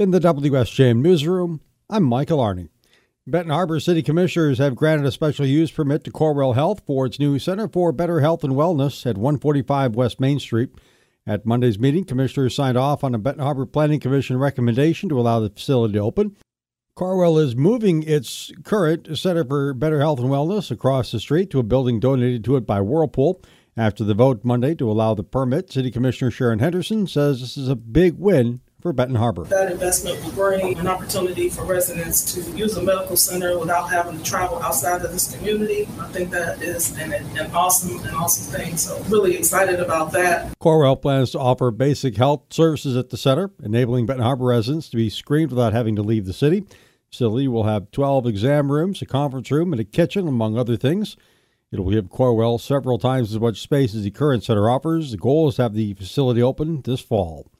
In the WSJM newsroom, I'm Michael Arney. Benton Harbor City Commissioners have granted a special use permit to Corewell Health for its new Center for Better Health and Wellness at 145 West Main Street. At Monday's meeting, commissioners signed off on a Benton Harbor Planning Commission recommendation to allow the facility to open. Corewell is moving its current Center for Better Health and Wellness across the street to a building donated to it by Whirlpool. After the vote Monday to allow the permit, City Commissioner Sharon Henderson says this is a big win for Benton Harbor. That investment will bring an opportunity for residents to use a medical center without having to travel outside of this community. I think that is an, an awesome, an awesome thing. So really excited about that. Corewell plans to offer basic health services at the center, enabling Benton Harbor residents to be screened without having to leave the city. Facility will have 12 exam rooms, a conference room, and a kitchen, among other things. It will give Corewell several times as much space as the current center offers. The goal is to have the facility open this fall.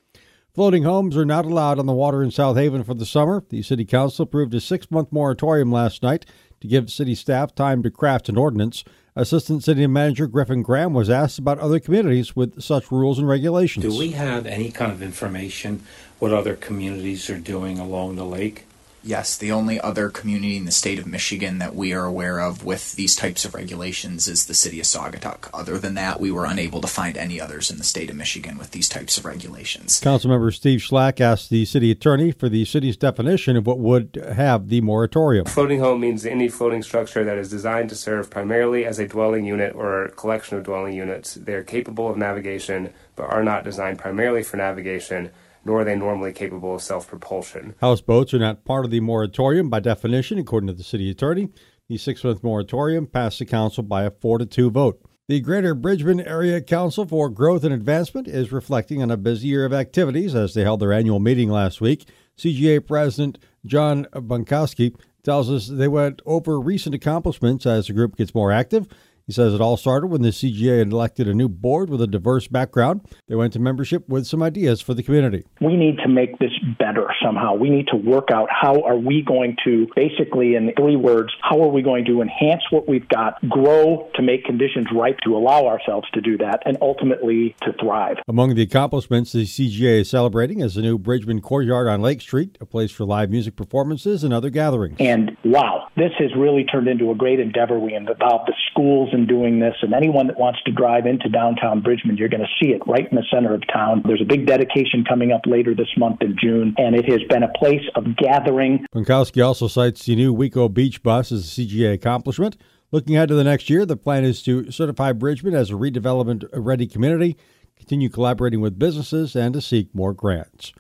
Floating homes are not allowed on the water in South Haven for the summer. The City Council approved a six month moratorium last night to give city staff time to craft an ordinance. Assistant City Manager Griffin Graham was asked about other communities with such rules and regulations. Do we have any kind of information what other communities are doing along the lake? Yes, the only other community in the state of Michigan that we are aware of with these types of regulations is the city of Saugatuck. Other than that, we were unable to find any others in the state of Michigan with these types of regulations. Councilmember Steve Schlack asked the city attorney for the city's definition of what would have the moratorium. Floating home means any floating structure that is designed to serve primarily as a dwelling unit or a collection of dwelling units. They are capable of navigation, but are not designed primarily for navigation nor are they normally capable of self propulsion. Houseboats are not part of the moratorium by definition, according to the city attorney. The six month moratorium passed the council by a 4 to 2 vote. The Greater Bridgman Area Council for Growth and Advancement is reflecting on a busy year of activities as they held their annual meeting last week. CGA President John Bunkowski tells us they went over recent accomplishments as the group gets more active he says it all started when the CGA elected a new board with a diverse background. They went to membership with some ideas for the community. We need to make this better somehow. We need to work out how are we going to, basically in three words, how are we going to enhance what we've got, grow to make conditions right to allow ourselves to do that, and ultimately to thrive. Among the accomplishments the CGA is celebrating is the new Bridgman Courtyard on Lake Street, a place for live music performances and other gatherings. And wow, this has really turned into a great endeavor. We involved the schools and doing this. And anyone that wants to drive into downtown Bridgman, you're going to see it right in the center of town. There's a big dedication coming up later this month in June, and it has been a place of gathering. Pankowski also cites the new Weko Beach bus as a CGA accomplishment. Looking ahead to the next year, the plan is to certify Bridgman as a redevelopment ready community, continue collaborating with businesses, and to seek more grants.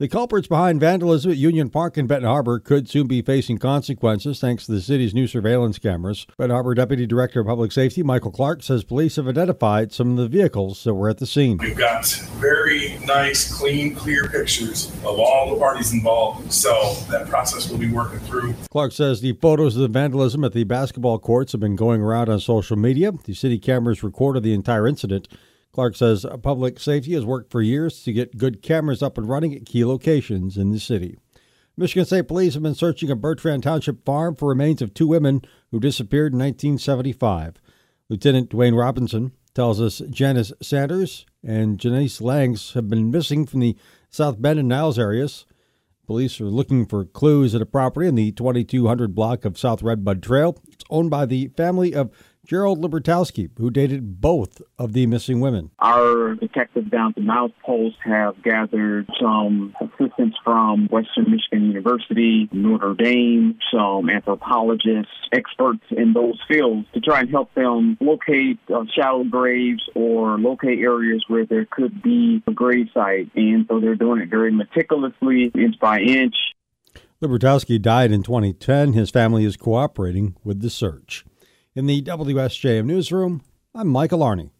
The culprits behind vandalism at Union Park in Benton Harbor could soon be facing consequences thanks to the city's new surveillance cameras. Benton Harbor Deputy Director of Public Safety Michael Clark says police have identified some of the vehicles that were at the scene. We've got very nice, clean, clear pictures of all the parties involved, so that process will be working through. Clark says the photos of the vandalism at the basketball courts have been going around on social media. The city cameras recorded the entire incident. Clark says public safety has worked for years to get good cameras up and running at key locations in the city. Michigan State Police have been searching a Bertrand Township farm for remains of two women who disappeared in 1975. Lieutenant Dwayne Robinson tells us Janice Sanders and Janice Langs have been missing from the South Bend and Niles areas. Police are looking for clues at a property in the 2200 block of South Redbud Trail. It's owned by the family of Gerald Libertowski, who dated both of the missing women. Our detectives down to Niles Post have gathered some assistance from Western Michigan University, Notre Dame, some anthropologists, experts in those fields to try and help them locate uh, shallow graves or locate areas where there could be a grave site. And so they're doing it very meticulously, inch by inch. Libertowski died in 2010. His family is cooperating with the search. In the WSJM newsroom, I'm Michael Arney.